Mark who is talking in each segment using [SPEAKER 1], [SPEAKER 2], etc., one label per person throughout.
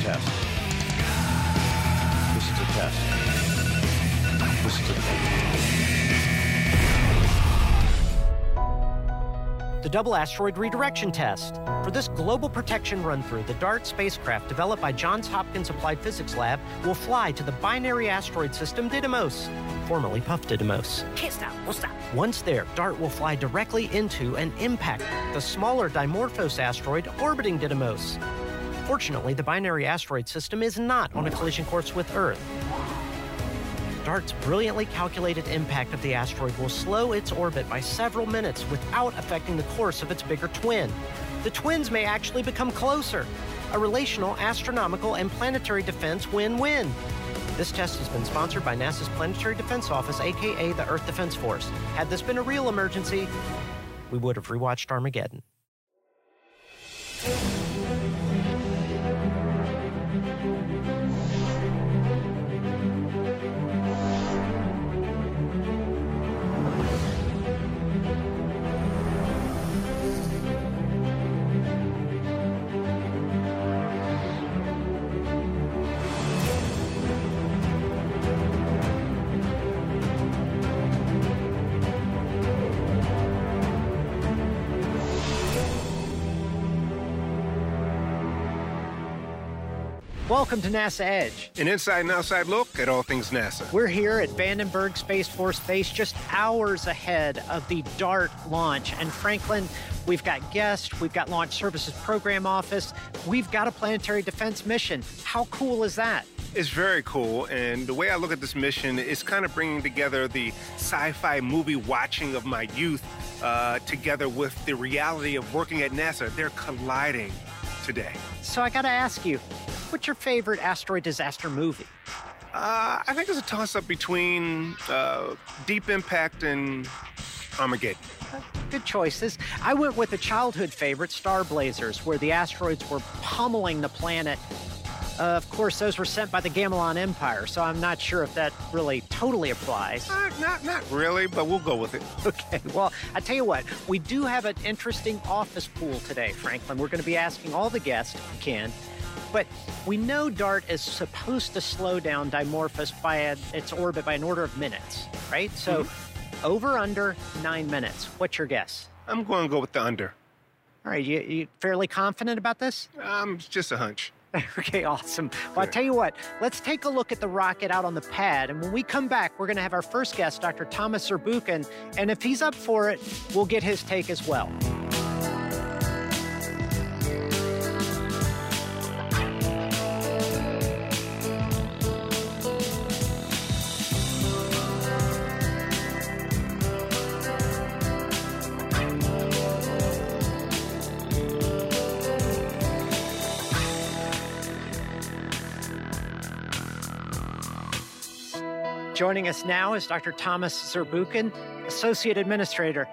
[SPEAKER 1] test. This is a test. This is a test.
[SPEAKER 2] The Double Asteroid Redirection Test. For this global protection run through, the DART spacecraft developed by Johns Hopkins Applied Physics Lab will fly to the binary asteroid system Didymos, formerly Puff Didymos.
[SPEAKER 3] Can't stop, won't stop.
[SPEAKER 2] Once there, DART will fly directly into and impact the smaller Dimorphos asteroid orbiting Didymos. Fortunately, the binary asteroid system is not on a collision course with Earth. DART's brilliantly calculated impact of the asteroid will slow its orbit by several minutes without affecting the course of its bigger twin. The twins may actually become closer. A relational, astronomical, and planetary defense win win. This test has been sponsored by NASA's Planetary Defense Office, aka the Earth Defense Force. Had this been a real emergency, we would have rewatched Armageddon. Welcome to NASA Edge.
[SPEAKER 4] An inside and outside look at all things NASA.
[SPEAKER 2] We're here at Vandenberg Space Force Base just hours ahead of the DART launch. And Franklin, we've got guests, we've got Launch Services Program Office, we've got a planetary defense mission. How cool is that?
[SPEAKER 4] It's very cool, and the way I look at this mission is kind of bringing together the sci fi movie watching of my youth uh, together with the reality of working at NASA. They're colliding today.
[SPEAKER 2] So I got to ask you, what's your favorite asteroid disaster movie?
[SPEAKER 4] Uh, I think it's a toss up between uh, Deep Impact and Armageddon.
[SPEAKER 2] Good choices. I went with a childhood favorite, Star Blazers, where the asteroids were pummeling the planet. Uh, of course, those were sent by the Gamilon Empire, so I'm not sure if that really totally applies.
[SPEAKER 4] Uh, not, not really, but we'll go with it.
[SPEAKER 2] Okay, well, I tell you what, we do have an interesting office pool today, Franklin. We're going to be asking all the guests, can. But we know DART is supposed to slow down Dimorphos by a, its orbit by an order of minutes, right? So
[SPEAKER 4] Mm-hmm.
[SPEAKER 2] over under nine minutes. What's your guess?
[SPEAKER 4] I'm going to go with the under.
[SPEAKER 2] All right, you, you fairly confident about this?
[SPEAKER 4] Um, it's just a hunch.
[SPEAKER 2] okay, awesome. Well, I tell you what, let's take a look at the rocket out on the pad. And when we come back, we're going to have our first guest, Dr. Thomas Zurbuchen. And if he's up for it, we'll get his take as well. Joining us now is Dr. Thomas Zurbuchen, Associate Administrator.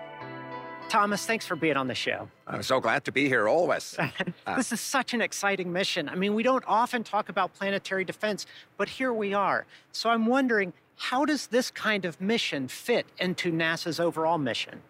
[SPEAKER 2] Thomas, thanks for being on the show.
[SPEAKER 5] I'm so glad to be here always.
[SPEAKER 2] this is such an exciting mission. I mean, we don't often talk about planetary defense, but here we are. So I'm wondering, how does this kind of mission fit into NASA's overall mission?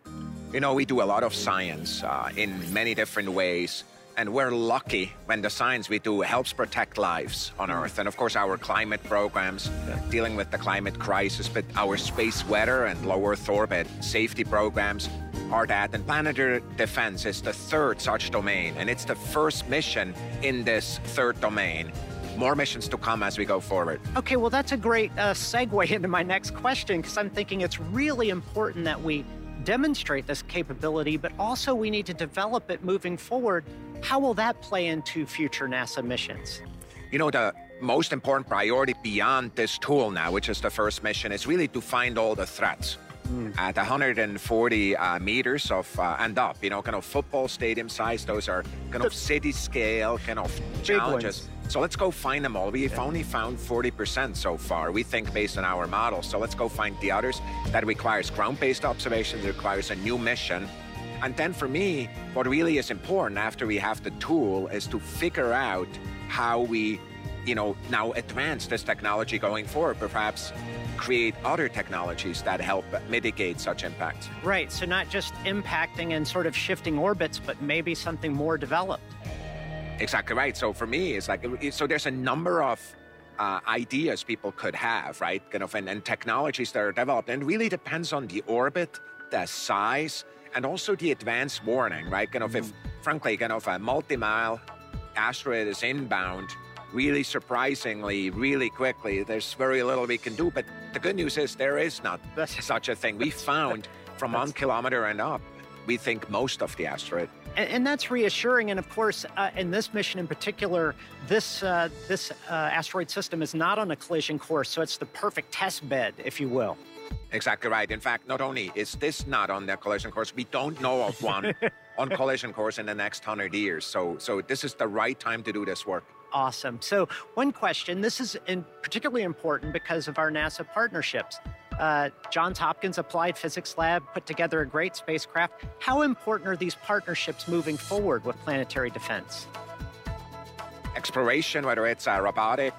[SPEAKER 5] You know, we do a lot of science uh, in many different ways, and we're lucky when the science we do helps protect lives on Earth. And of course, our climate programs dealing with the climate crisis, but our space weather and low Earth orbit safety programs are that. And planetary defense is the third such domain, and it's the first mission in this third domain. More missions to come as we go forward.
[SPEAKER 2] Okay, well, that's a great uh, segue into my next question because I'm thinking it's really important that we demonstrate this capability, but also we need to develop it moving forward. How will that play into future NASA missions?
[SPEAKER 5] You know, the most important priority beyond this tool now, which is the first mission, is really to find all the threats. At 140 uh, meters of uh, and up, you know, kind of football stadium size, those are kind of city scale kind of challenges. So let's go find them all. We've only found 40% so far, we think, based on our model. So let's go find the others. That requires ground based observation, it requires a new mission. And then for me, what really is important after we have the tool is to figure out how we, you know, now advance this technology going forward, perhaps create other technologies that help mitigate such impacts.
[SPEAKER 2] Right, so not just impacting and sort of shifting orbits, but maybe something more developed.
[SPEAKER 5] Exactly right. So for me, it's like so. There's a number of uh, ideas people could have, right? Kind of, and, and technologies that are developed, and it really depends on the orbit, the size, and also the advance warning, right? Kind of, if frankly, kind of a multi-mile asteroid is inbound, really surprisingly, really quickly, there's very little we can do. But the good news is there is not such a thing. We found from one kilometer and up, we think most of the asteroid.
[SPEAKER 2] And, and that's reassuring. And of course, uh, in this mission in particular, this uh, this uh, asteroid system is not on a collision course, so it's the perfect test bed, if you will.
[SPEAKER 5] Exactly right. In fact, not only is this not on the collision course, we don't know of one on collision course in the next hundred years. So, so this is the right time to do this work.
[SPEAKER 2] Awesome. So, one question. This is in particularly important because of our NASA partnerships. Uh, Johns Hopkins Applied Physics Lab put together a great spacecraft. How important are these partnerships moving forward with planetary defense?
[SPEAKER 5] Exploration, whether it's a robotic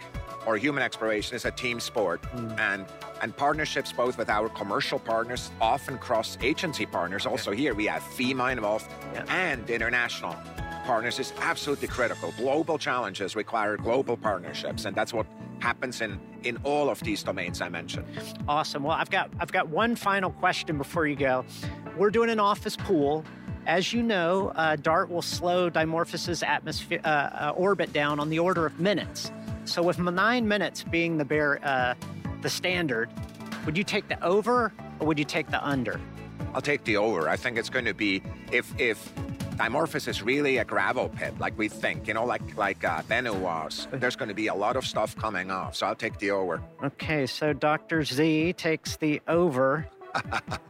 [SPEAKER 5] or human exploration, is a team sport, mm. and and partnerships both with our commercial partners, often cross-agency partners. Also here we have FEMA involved yeah. and international partners is absolutely critical. Global challenges require global partnerships, and that's what happens in in all of these domains I mentioned.
[SPEAKER 2] Awesome. Well, I've got I've got one final question before you go. We're doing an office pool. As you know, uh, DART will slow Dimorphos's atmosphere uh, uh, orbit down on the order of minutes. So, with nine minutes being the bare uh, the standard, would you take the over or would you take the under?
[SPEAKER 5] I'll take the over. I think it's going to be if if Dimorphos is really a gravel pit, like we think, you know, like like uh, Bennu was. There's going to be a lot of stuff coming off, so I'll take the over.
[SPEAKER 2] Okay, so Dr. Z takes the over.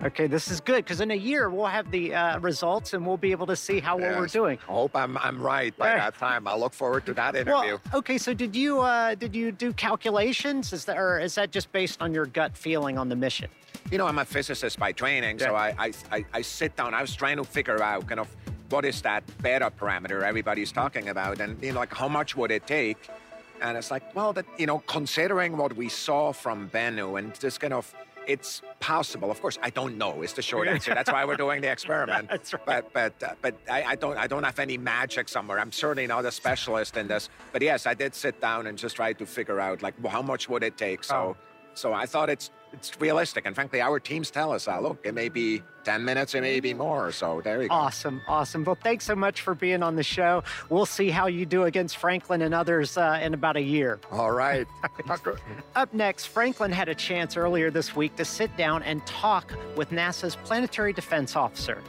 [SPEAKER 2] Okay, this is good because in a year we'll have the uh, results and we'll be able to see how yes. well we're doing.
[SPEAKER 5] I hope I'm, I'm right by that time. I look forward to that interview.
[SPEAKER 2] Well, okay, so did you uh, did you do calculations? Is that or is that just based on your gut feeling on the mission?
[SPEAKER 5] You know, I'm a physicist by training, yeah. so I, I, I I sit down. I was trying to figure out kind of what is that beta parameter everybody's talking about? And, you know, like, how much would it take? And it's like, well, that, you know, considering what we saw from Bennu and this kind of, it's possible. Of course, I don't know. Is the short answer. That's why we're doing the experiment.
[SPEAKER 2] That's right.
[SPEAKER 5] But but uh, but I, I, don't I don't have any magic somewhere. I'm certainly not a specialist in this. But yes, I did sit down and just try to figure out like well, how much would it take. So oh. so I thought it's it's realistic. And frankly, our teams tell us, uh, look, it may be 10 minutes, it may be more. So there you go.
[SPEAKER 2] Awesome. Awesome. Well, thanks so much for being on the show. We'll see how you do against Franklin and others uh, in about a year.
[SPEAKER 5] All right.
[SPEAKER 2] Up next, Franklin had a chance earlier this week to sit down and talk with NASA's planetary defense officer.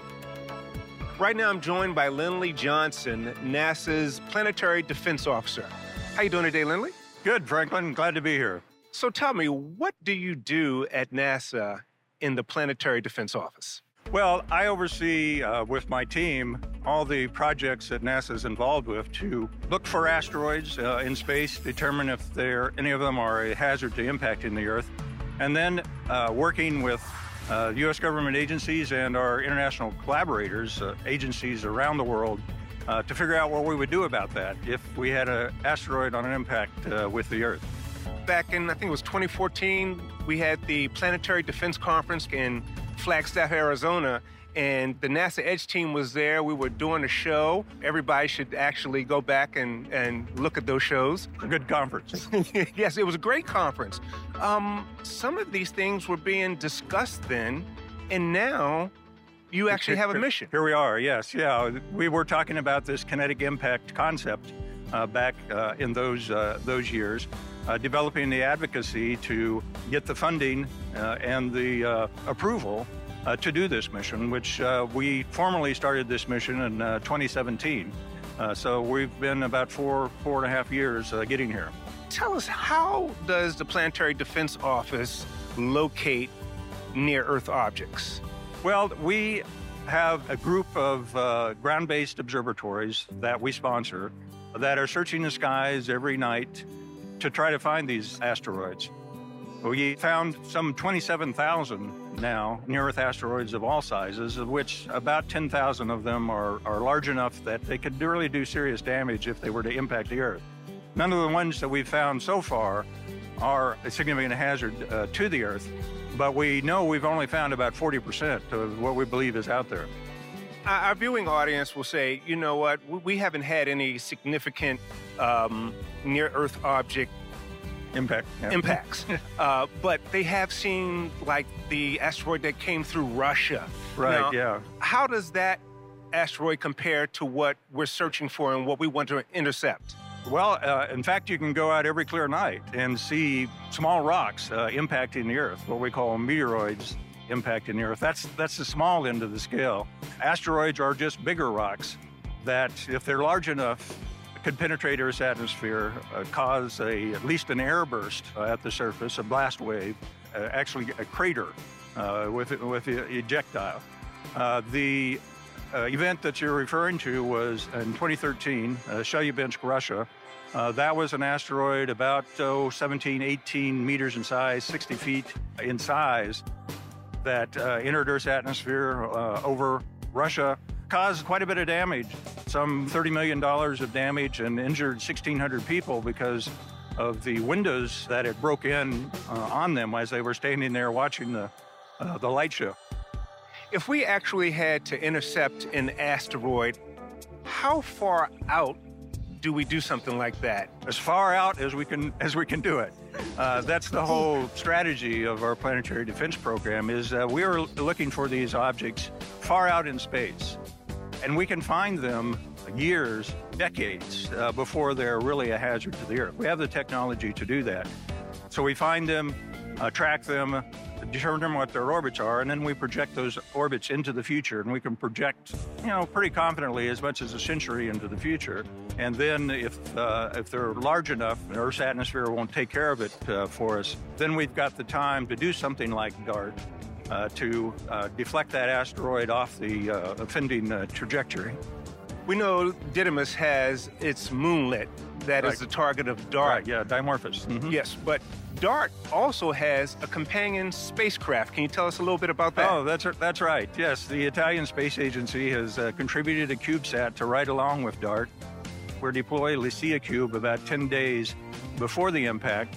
[SPEAKER 4] Right now, I'm joined by Lindley Johnson, NASA's planetary defense officer. How you doing today, Lindley?
[SPEAKER 3] Good, Franklin. Glad to be here.
[SPEAKER 4] So tell me, what do you do at NASA in the Planetary Defense Office?
[SPEAKER 3] Well, I oversee uh, with my team all the projects that NASA is involved with to look for asteroids uh, in space, determine if any of them are a hazard to impacting the Earth, and then uh, working with U.S. Uh, government agencies and our international collaborators, uh, agencies around the world, uh, to figure out what we would do about that if we had an asteroid on an impact with the Earth
[SPEAKER 4] back in, I think it was 2014, we had the Planetary Defense Conference in Flagstaff, Arizona. And the NASA Edge team was there. We were doing a show. Everybody should actually go back and, and look at those shows.
[SPEAKER 3] A good conference.
[SPEAKER 4] yes, it was a great conference. Um, some of these things were being discussed then, and now you actually have a mission.
[SPEAKER 3] Here we are, yes. Yeah, we were talking about this kinetic impact concept back uh, in those, uh, those years uh, developing the advocacy to get the funding uh, and the uh, approval uh, to do this mission, which uh, we formally started this mission in 2017. so we've been about four, four and a half years getting here.
[SPEAKER 4] Tell us, how does the Planetary Defense Office locate near Earth objects?
[SPEAKER 3] Well, we have a group of uh, ground based observatories that we sponsor that are searching the skies every night to try to find these asteroids. We found some 27,000 now near Earth asteroids of all sizes, of which about 10,000 of them are, are large enough that they could really do serious damage if they were to impact the Earth. None of the ones that we've found so far are a significant hazard uh, to the Earth, but we know we've only found about 40% of what we believe is out there.
[SPEAKER 4] Our viewing audience will say, you know what, we haven't had any significant um, near Earth object
[SPEAKER 3] Impact. yeah.
[SPEAKER 4] impacts, uh, but they have seen like the asteroid that came through Russia.
[SPEAKER 3] Right,
[SPEAKER 4] Now,
[SPEAKER 3] yeah.
[SPEAKER 4] How does that asteroid compare to what we're searching for and what we want to intercept?
[SPEAKER 3] Well, uh, in fact, you can go out every clear night and see small rocks uh, impacting the Earth, what we call meteoroids impacting the Earth. That's, that's the small end of the scale. Asteroids are just bigger rocks that, if they're large enough, could penetrate Earth's atmosphere, uh, cause a, at least an air burst uh, at the surface, a blast wave, uh, actually a crater uh, with, with the ejectile. Uh, the uh, event that you're referring to was in 2013, uh, Chelyabinsk, Russia. Uh, that was an asteroid about oh, 17, 18 meters in size, 60 feet in size, that uh, entered Earth's atmosphere uh, over Russia, caused quite a bit of damage, some $30 million of damage, and injured 1,600 people because of the windows that it broke in uh, on them as they were standing there watching the, uh, the light show.
[SPEAKER 4] If we actually had to intercept an asteroid, how far out do we do something like that?
[SPEAKER 3] as far out as we can as we can do it. Uh, that's the whole strategy of our planetary defense program. Is uh, we are looking for these objects far out in space, and we can find them years, decades uh, before they're really a hazard to the Earth. We have the technology to do that. So we find them, uh, track them, determine what their orbits are, and then we project those orbits into the future. And we can project, you know, pretty confidently as much as a century into the future. And then if uh, if they're large enough, Earth's atmosphere won't take care of it uh, for us. Then we've got the time to do something like DART. Uh, to uh, deflect that asteroid off the uh, offending uh, trajectory.
[SPEAKER 4] We know Didymos has its moonlet that is
[SPEAKER 3] Right.
[SPEAKER 4] the target of DART.
[SPEAKER 3] Right, yeah, Dimorphos. Mhm.
[SPEAKER 4] Yes, but DART also has a companion spacecraft. Can you tell us a little bit about that?
[SPEAKER 3] Oh, that's that's right. Yes, the Italian Space Agency has uh, contributed a CubeSat to ride along with DART. We're deploy LICIACube about 10 days before the impact.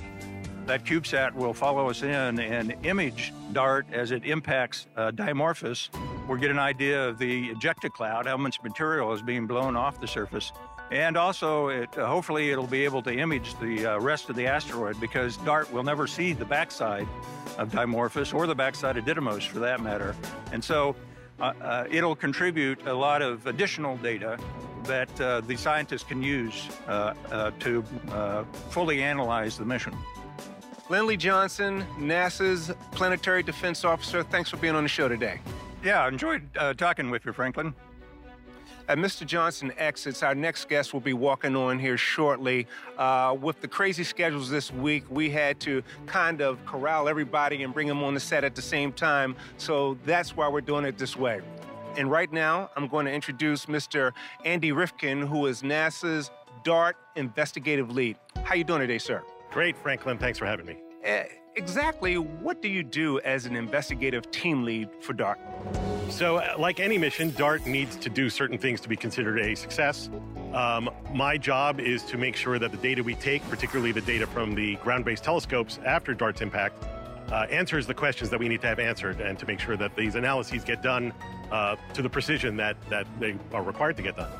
[SPEAKER 3] That CubeSat will follow us in and image DART as it impacts uh, Dimorphos. We'll get an idea of the ejecta cloud, how much material is being blown off the surface. And also, it, uh, hopefully, it'll be able to image the uh, rest of the asteroid because DART will never see the backside of Dimorphos or the backside of Didymos for that matter. And so uh, uh, it'll contribute a lot of additional data that uh, the scientists can use uh, uh, to uh, fully analyze the mission.
[SPEAKER 4] Lindley Johnson, NASA's Planetary Defense Officer, thanks for being on the show today.
[SPEAKER 3] Yeah, I enjoyed uh, talking with you, Franklin.
[SPEAKER 4] As Mr. Johnson exits, our next guest will be walking on here shortly. Uh, with the crazy schedules this week, we had to kind of corral everybody and bring them on the set at the same time. So that's why we're doing it this way. And right now, I'm going to introduce Mr. Andy Rivkin, who is NASA's DART investigative lead. How you doing today, sir?
[SPEAKER 6] Great, Franklin. Thanks for having me.
[SPEAKER 4] Uh, exactly what do you do as an investigative team lead for DART?
[SPEAKER 6] So, uh, like any mission, DART needs to do certain things to be considered a success. Um, my job is to make sure that the data we take, particularly the data from the ground based telescopes after DART's impact, uh, answers the questions that we need to have answered and to make sure that these analyses get done uh, to the precision that, that they are required to get done.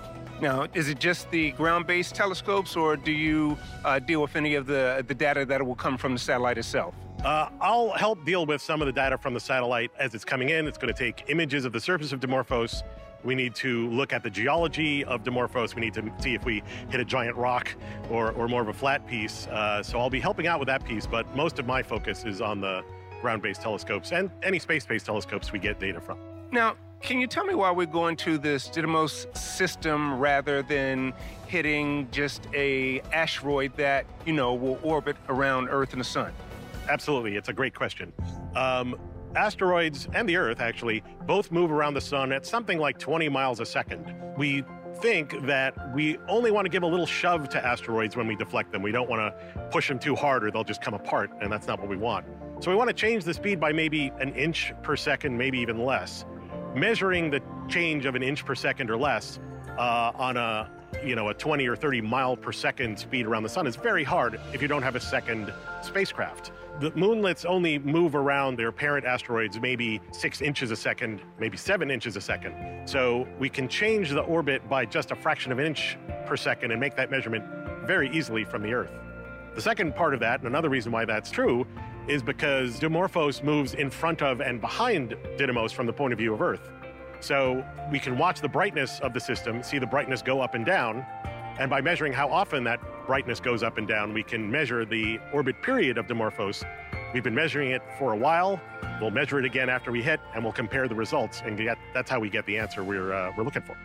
[SPEAKER 4] Now, is it just the ground-based telescopes, or do you uh, deal with any of the the data that will come from the satellite itself?
[SPEAKER 6] Uh, I'll help deal with some of the data from the satellite as it's coming in. It's going to take images of the surface of Dimorphos. We need to look at the geology of Dimorphos. We need to see if we hit a giant rock or, or more of a flat piece. Uh, so I'll be helping out with that piece, but most of my focus is on the ground based telescopes and any space based telescopes we get data from.
[SPEAKER 4] Now, can you tell me why we're going to this Didymos system rather than hitting just a asteroid that you know will orbit around Earth and the Sun?
[SPEAKER 6] Absolutely. It's a great question. Um, asteroids and the Earth, actually, both move around the sun at something like 20 miles a second. We think that we only want to give a little shove to asteroids when we deflect them. We don't want to push them too hard or they'll just come apart, and that's not what we want. So we want to change the speed by maybe an inch per second, maybe even less. Measuring the change of an inch per second or less uh, on a you know a 20 or 30 mile per second speed around the sun is very hard if you don't have a second spacecraft. The moonlets only move around their parent asteroids maybe six inches a second, maybe seven inches a second. So we can change the orbit by just a fraction of an inch per second and make that measurement very easily from the Earth. The second part of that, and another reason why that's true, is because Dimorphos moves in front of and behind Didymos from the point of view of Earth. So we can watch the brightness of the system, see the brightness go up and down, and by measuring how often that brightness goes up and down, we can measure the orbit period of Dimorphos. We've been measuring it for a while. We'll measure it again after we hit, and we'll compare the results, and get, that's how we get the answer we're, uh, we're looking for.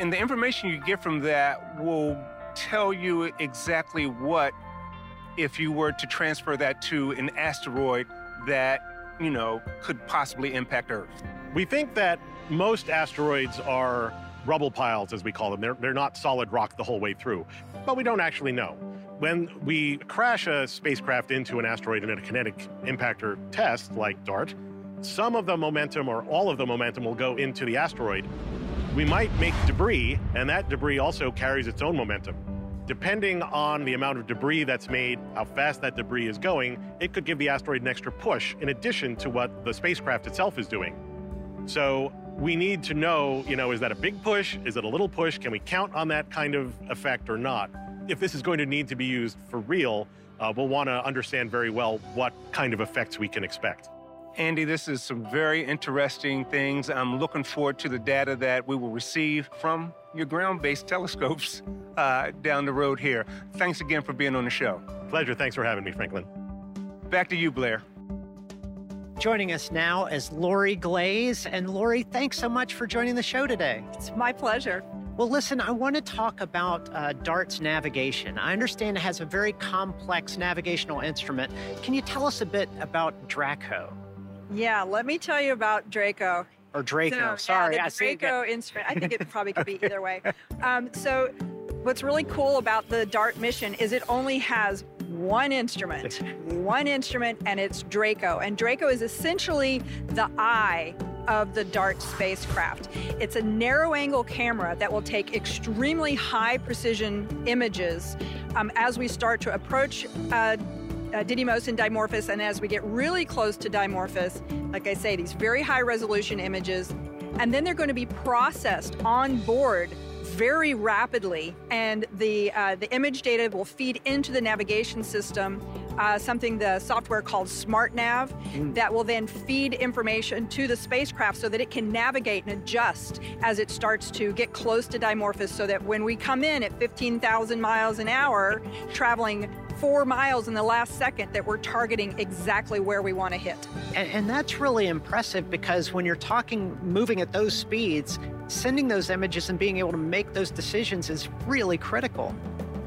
[SPEAKER 4] And the information you get from that will tell you exactly what if you were to transfer that to an asteroid that, you know, could possibly impact Earth?
[SPEAKER 6] We think that most asteroids are rubble piles, as we call them. They're, they're not solid rock the whole way through, but we don't actually know. When we crash a spacecraft into an asteroid in a kinetic impactor test, like DART, some of the momentum or all of the momentum will go into the asteroid. We might make debris, and that debris also carries its own momentum. Depending on the amount of debris that's made, how fast that debris is going, it could give the asteroid an extra push in addition to what the spacecraft itself is doing. So we need to know, you know, is that a big push? Is it a little push? Can we count on that kind of effect or not? If this is going to need to be used for real, uh, we'll want to understand very well what kind of effects we can expect.
[SPEAKER 4] Andy, this is some very interesting things. I'm looking forward to the data that we will receive from your ground based telescopes uh, down the road here. Thanks again for being on the show.
[SPEAKER 6] Pleasure. Thanks for having me, Franklin.
[SPEAKER 4] Back to you, Blair.
[SPEAKER 2] Joining us now is Lori Glaze. And Lori, thanks so much for joining the show today.
[SPEAKER 7] It's my pleasure.
[SPEAKER 2] Well, listen, I want to talk about uh, DART's navigation. I understand it has a very complex navigational instrument. Can you tell us a bit about Draco?
[SPEAKER 7] Yeah, let me tell you about Draco.
[SPEAKER 2] Or Draco,
[SPEAKER 7] So,
[SPEAKER 2] sorry.
[SPEAKER 7] yeah,
[SPEAKER 2] I
[SPEAKER 7] the Draco
[SPEAKER 2] get-
[SPEAKER 7] instrument. I think it probably could be either way. Um, so, what's really cool about the DART mission is it only has one instrument, one instrument, and it's Draco. And Draco is essentially the eye of the DART spacecraft. It's a narrow angle camera that will take extremely high precision images um, as we start to approach. Uh, uh, Didymos and Dimorphos, and as we get really close to Dimorphos, like I say, these very high resolution images, and then they're going to be processed on board very rapidly, and the uh, the image data will feed into the navigation system, uh, something the software called SmartNav, that will then feed information to the spacecraft so that it can navigate and adjust as it starts to get close to Dimorphos, so that when we come in at 15,000 miles an hour, traveling four miles in the last second, that we're targeting exactly where we want to hit.
[SPEAKER 2] And, and that's really impressive because when you're talking moving at those speeds, sending those images and being able to make those decisions is really critical.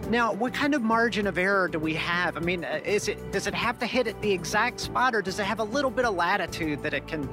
[SPEAKER 2] Now, what kind of margin of error do we have? I mean, uh, is it does it have to hit at the exact spot, or does it have a little bit of latitude that it can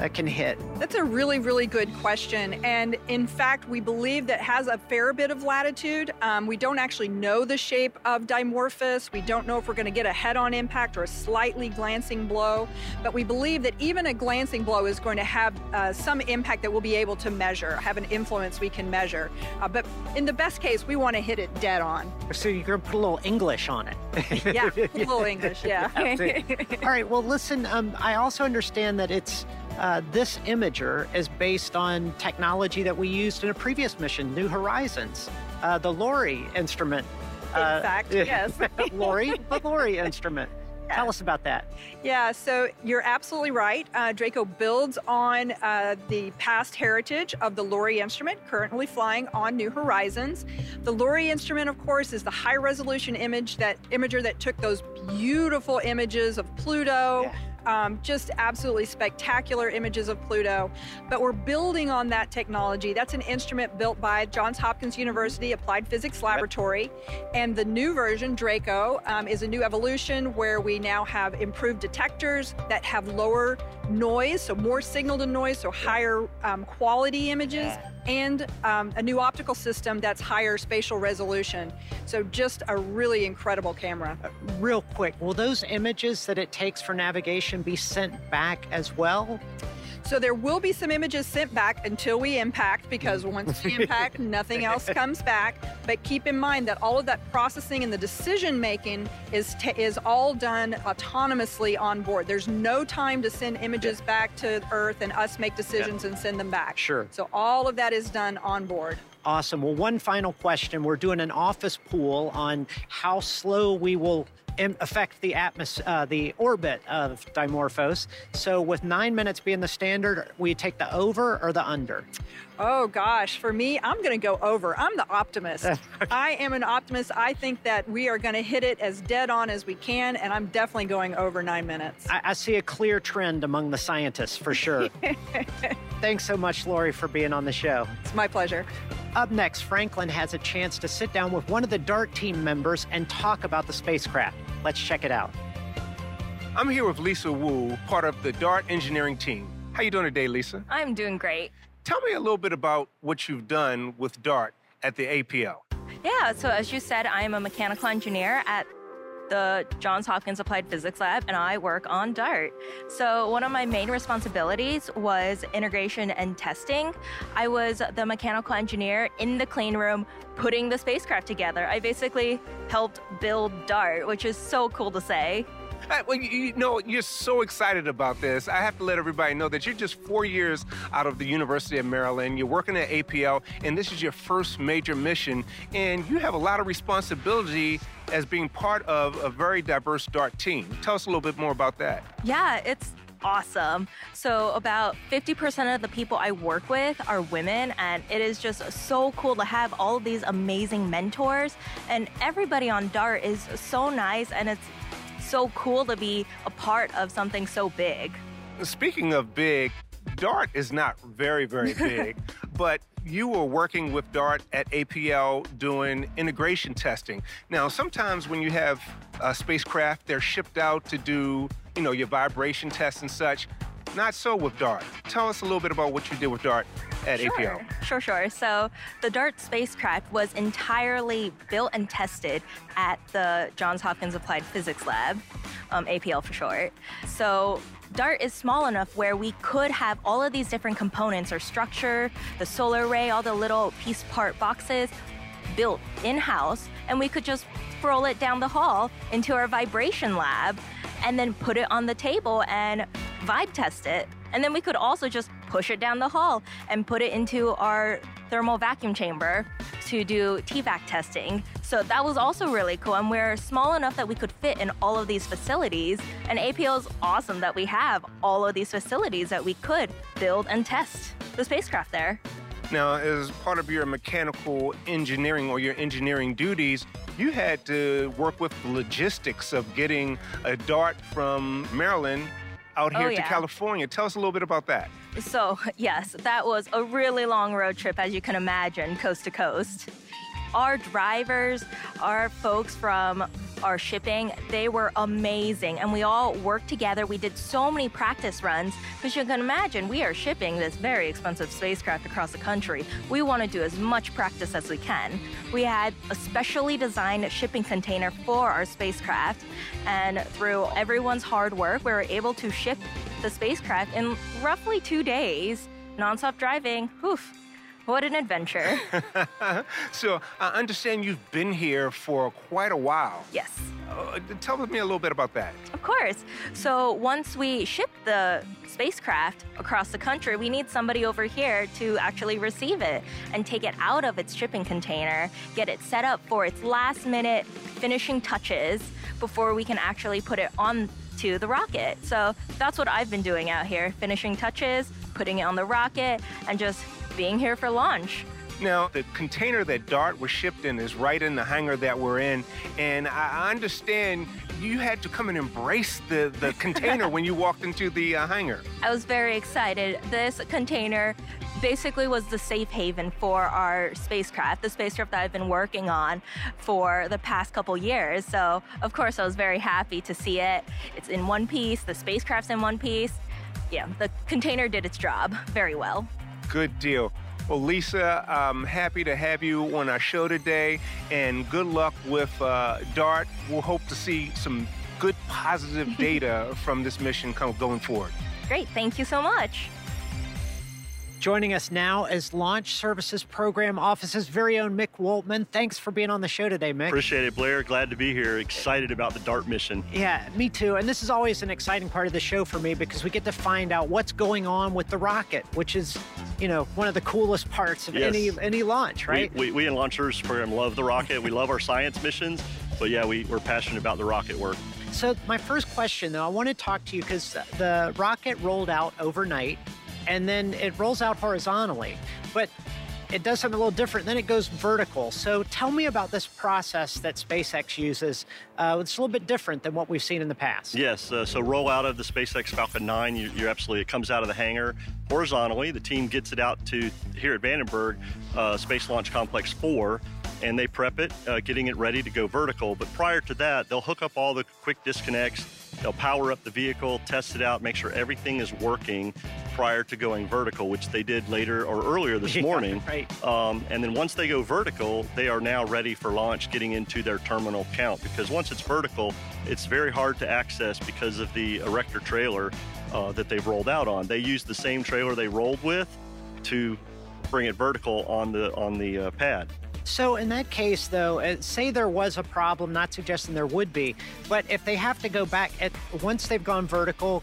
[SPEAKER 2] that can hit?
[SPEAKER 7] That's a really, really good question. And in fact, we believe that has a fair bit of latitude. Um, we don't actually know the shape of Dimorphos. We don't know if we're going to get a head on impact or a slightly glancing blow. But we believe that even a glancing blow is going to have uh, some impact that we'll be able to measure, have an influence we can measure. Uh, but in the best case, we want to hit it dead on.
[SPEAKER 2] So you're going to put a little English on it.
[SPEAKER 7] Yeah, a little English, yeah.
[SPEAKER 2] All right. Well, listen. Um, I also understand that it's uh, this imager is based on technology that we used in a previous mission, New Horizons, uh, the LORRI instrument. Uh,
[SPEAKER 7] In fact, yes.
[SPEAKER 2] Lori, the LORRI instrument. Tell us about that.
[SPEAKER 7] Yeah, so you're absolutely right. Uh, Draco builds on uh, the past heritage of the LORRI instrument, currently flying on New Horizons. The LORRI instrument, of course, is the high resolution image that imager that took those beautiful images of Pluto. Um, just absolutely spectacular images of Pluto. But we're building on that technology. That's an instrument built by Johns Hopkins University Applied Physics Laboratory. And the new version, Draco, um, is a new evolution where we now have improved detectors that have lower noise, so more signal to noise, so higher um, quality images, and um, a new optical system that's higher spatial resolution. So just a really incredible camera.
[SPEAKER 2] Real quick, will those images that it takes for navigation be sent back as well?
[SPEAKER 7] So there will be some images sent back until we impact, because mm. once we impact, nothing else comes back. But keep in mind that all of that processing and the decision making is is all done autonomously on board. There's no time to send images back to Earth and us make decisions and send them back.
[SPEAKER 2] Sure.
[SPEAKER 7] So all of that is done on board.
[SPEAKER 2] Awesome. Well, one final question. We're doing an office pool on how slow we will affect the atmos- uh, the orbit of Dimorphos. So, with nine minutes being the standard, we take the over or the under?
[SPEAKER 7] Oh gosh, for me, I'm going to go over. I'm the optimist. I am an optimist. I think that we are going to hit it as dead on as we can, and I'm definitely going over nine minutes.
[SPEAKER 2] I, I see a clear trend among the scientists for sure. Thanks so much, Lori, for being on the show.
[SPEAKER 7] It's my pleasure.
[SPEAKER 2] Up next, Franklin has a chance to sit down with one of the DART team members and talk about the spacecraft. Let's check it out.
[SPEAKER 4] I'm here with Lisa Wu, part of the DART engineering team. How you doing today, Lisa?
[SPEAKER 8] I'm doing great.
[SPEAKER 4] Tell me a little bit about what you've done with DART at the APL.
[SPEAKER 8] Yeah, so as you said, I am a mechanical engineer at the Johns Hopkins Applied Physics Lab, and I work on DART. So, one of my main responsibilities was integration and testing. I was the mechanical engineer in the clean room putting the spacecraft together. I basically helped build DART, which is so cool to say.
[SPEAKER 4] Well, you, you know, you're so excited about this. I have to let everybody know that you're just four years out of the University of Maryland. You're working at APL, and this is your first major mission. And you have a lot of responsibility as being part of a very diverse DART team. Tell us a little bit more about that.
[SPEAKER 8] Yeah, it's awesome. So, about 50% of the people I work with are women, and it is just so cool to have all these amazing mentors. And everybody on DART is so nice, and it's so cool to be a part of something so big.
[SPEAKER 4] Speaking of big, DART is not very, very big, but you were working with DART at APL doing integration testing. Now, sometimes when you have a spacecraft, they're shipped out to do, you know, your vibration tests and such. Not so with DART. Tell us a little bit about what you did with DART at
[SPEAKER 8] sure. Sure, sure. So the DART spacecraft was entirely built and tested at the Johns Hopkins Applied Physics Lab, um, APL for short. So DART is small enough where we could have all of these different components or structure, the solar array, all the little piece part boxes built in-house, and we could just roll it down the hall into our vibration lab and then put it on the table and vibe test it. And then we could also just push it down the hall and put it into our thermal vacuum chamber to do TVAC testing. So that was also really cool. And we're small enough that we could fit in all of these facilities. And APL is awesome that we have all of these facilities that we could build and test the spacecraft there.
[SPEAKER 4] Now, as part of your mechanical engineering or your engineering duties, you had to work with the logistics of getting a DART from Maryland out here
[SPEAKER 8] Oh,
[SPEAKER 4] to. California. Tell us a little bit about that.
[SPEAKER 8] So, yes, that was a really long road trip, as you can imagine, coast to coast. Our drivers, our folks from our shipping, they were amazing. And we all worked together. We did so many practice runs because you can imagine we are shipping this very expensive spacecraft across the country. We want to do as much practice as we can. We had a specially designed shipping container for our spacecraft. And through everyone's hard work, we were able to ship the spacecraft in roughly two days. Nonstop driving. Oof. What an adventure.
[SPEAKER 4] so I understand you've been here for quite a while.
[SPEAKER 8] yes.
[SPEAKER 4] Uh, tell me a little bit about that.
[SPEAKER 8] Of course. So once we ship the spacecraft across the country, we need somebody over here to actually receive it and take it out of its shipping container, get it set up for its last minute finishing touches before we can actually put it on to the rocket. So that's what I've been doing out here, finishing touches, putting it on the rocket, and just being here for launch.
[SPEAKER 4] Now, the container that DART was shipped in is right in the hangar that we're in, and I understand you had to come and embrace the, the container when you walked into the uh, hangar.
[SPEAKER 8] I was very excited. This container basically was the safe haven for our spacecraft, the spacecraft that I've been working on for the past couple years. So, of course, I was very happy to see it. It's in one piece, the spacecraft's in one piece. Yeah, the container did its job very well.
[SPEAKER 4] Good deal. Well, Lisa, I'm happy to have you on our show today, and good luck with uh, DART. We'll hope to see some good positive data from this mission come, going forward.
[SPEAKER 8] Great, thank you so much.
[SPEAKER 2] Joining us now is Launch Services Program Office's very own Mick Woltman. Thanks for being on the show today, Mick.
[SPEAKER 9] Appreciate it, Blair. Glad to be here. Excited about the DART mission.
[SPEAKER 2] Yeah, me too. And this is always an exciting part of the show for me because we get to find out what's going on with the rocket, which is, you know, one of the coolest parts of
[SPEAKER 9] Yes.
[SPEAKER 2] any any launch, right?
[SPEAKER 9] We, we, we in Launch Services Program love the rocket. we love our science missions. But yeah, we, we're passionate about the rocket work.
[SPEAKER 2] So my first question, though, I want to talk to you because the rocket rolled out overnight, and then it rolls out horizontally, but it does something a little different. Then it goes vertical. So tell me about this process that SpaceX uses. Uh, it's a little bit different than what we've seen in the past.
[SPEAKER 9] Yes, uh, so roll out of the SpaceX Falcon 9, you, you're absolutely, it comes out of the hangar horizontally. The team gets it out to here at Vandenberg, uh, Space Launch Complex 4, and they prep it, uh, getting it ready to go vertical. But prior to that, they'll hook up all the quick disconnects, they'll power up the vehicle, test it out, make sure everything is working prior to going vertical, which they did later or earlier this
[SPEAKER 2] Yeah,
[SPEAKER 9] morning.
[SPEAKER 2] right.
[SPEAKER 9] Um, and then once they go vertical, they are now ready for launch, getting into their terminal count. Because once it's vertical, it's very hard to access because of the erector trailer uh, that they've rolled out on. They use the same trailer they rolled with to bring it vertical on the on the uh, pad.
[SPEAKER 2] So in that case, though, uh, say there was a problem, not suggesting there would be, but if they have to go back at once they've gone vertical,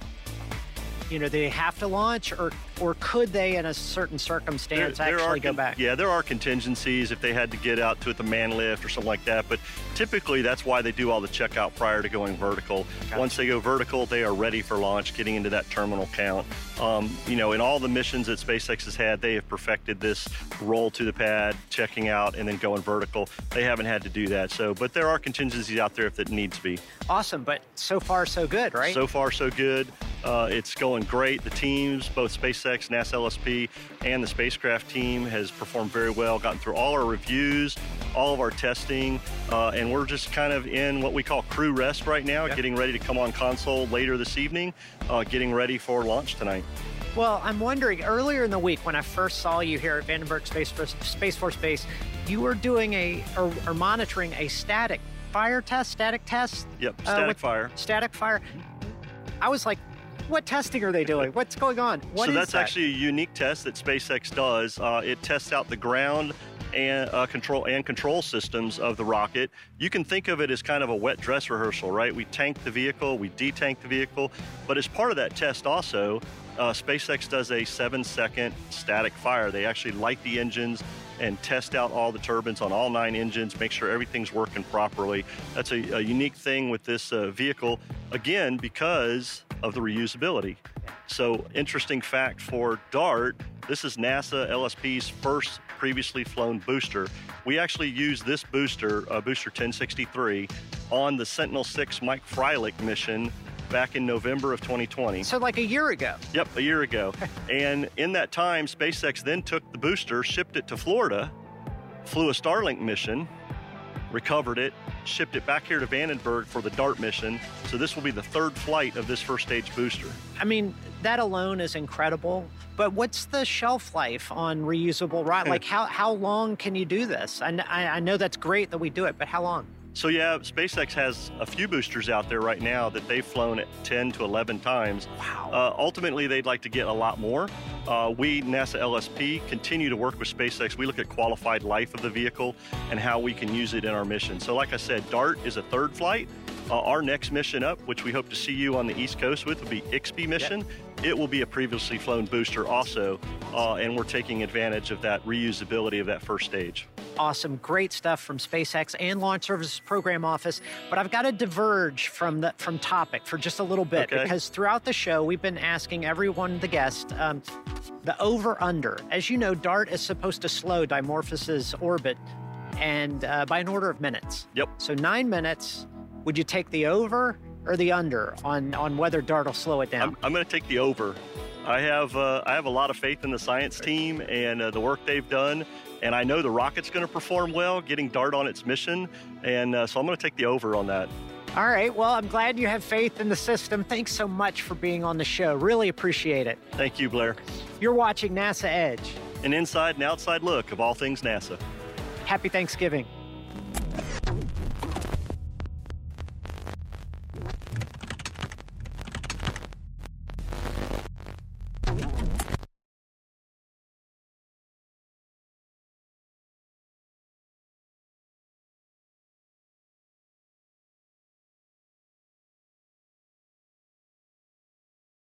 [SPEAKER 2] you know, they have to launch, or or could they, in a certain circumstance, actually
[SPEAKER 9] are
[SPEAKER 2] go
[SPEAKER 9] con-
[SPEAKER 2] back?
[SPEAKER 9] Yeah, there are contingencies if they had to get out to it the man lift or something like that. But typically, that's why they do all the checkout prior to going vertical. Once they go vertical, they are ready for launch, getting into that terminal count. Um, you know, in all the missions that SpaceX has had, they have perfected this roll to the pad, checking out, and then going vertical. They haven't had to do that. So, but there are contingencies out there if it needs to be.
[SPEAKER 2] Awesome, but so far so good, right?
[SPEAKER 9] So far, so good. Uh, it's going great. The teams, both SpaceX, NASA LSP, and the spacecraft team, has performed very well. Gotten through all our reviews, all of our testing, uh, and we're just kind of in what we call crew rest right now, getting ready to come on console later this evening, uh, getting ready for launch tonight.
[SPEAKER 2] Well, I'm wondering, earlier in the week when I first saw you here at Vandenberg Space Force, Space Force Base, you were doing a, or, or monitoring a static fire test, static test?
[SPEAKER 9] Yep,
[SPEAKER 2] uh,
[SPEAKER 9] static
[SPEAKER 2] with-
[SPEAKER 9] fire.
[SPEAKER 2] Static fire. I was like, what testing are they doing? What's going on? What
[SPEAKER 9] so that's
[SPEAKER 2] that?
[SPEAKER 9] actually a unique test that SpaceX does. Uh, it tests out the ground and uh, control and control systems of the rocket. You can think of it as kind of a wet dress rehearsal, right? We tank the vehicle, we detank the vehicle, but as part of that test, also, uh, SpaceX does a seven-second static fire. They actually light the engines and test out all the turbines on all nine engines, make sure everything's working properly. That's a, a unique thing with this uh, vehicle, again, because of the reusability. So, interesting fact for DART this is NASA LSP's first previously flown booster. We actually used this booster, uh, Booster 1063, on the Sentinel 6 Mike Freilich mission back in November of 2020.
[SPEAKER 2] So like a year ago.
[SPEAKER 9] Yep, a year ago. and in that time, SpaceX then took the booster, shipped it to Florida, flew a Starlink mission, recovered it, shipped it back here to Vandenberg for the DART mission. So this will be the third flight of this first stage booster.
[SPEAKER 2] I mean, that alone is incredible. But what's the shelf life on reusable rod? Like, how, how long can you do this? I I know that's great that we do it, but how long?
[SPEAKER 9] So yeah, SpaceX has a few boosters out there right now that they've flown at 10 to 11 times.
[SPEAKER 2] Wow.
[SPEAKER 9] Uh, ultimately, they'd like to get a lot more. Uh, we, NASA LSP, continue to work with SpaceX. We look at qualified life of the vehicle and how we can use it in our mission. So like I said, DART is a third flight. Uh, our next mission up, which we hope to see you on the East Coast with, will be IXPE mission. It will be a previously flown booster also, uh, and we're taking advantage of that reusability of that first stage.
[SPEAKER 2] awesome, great stuff from SpaceX and Launch Services Program Office. But I've got to diverge from the from topic for just a little bit
[SPEAKER 9] Okay.
[SPEAKER 2] because throughout the show we've been asking everyone, the guest, um, the over under. As you know, DART is supposed to slow Dimorphos's orbit, and uh, by an order of minutes.
[SPEAKER 9] Yep.
[SPEAKER 2] So nine minutes. Would you take the over or the under on on whether DART will slow it down?
[SPEAKER 9] I'm, I'm going to take the over. I have uh, I have a lot of faith in the science team and uh, the work they've done, and I know the rocket's going to perform well, getting DART on its mission, and uh, so I'm going to take the over on that.
[SPEAKER 2] All right. Well, I'm glad you have faith in the system. Thanks so much for being on the show. Really appreciate it.
[SPEAKER 9] Thank you, Blair.
[SPEAKER 2] You're watching NASA Edge.
[SPEAKER 9] An inside and outside look of all things NASA.
[SPEAKER 2] Happy Thanksgiving.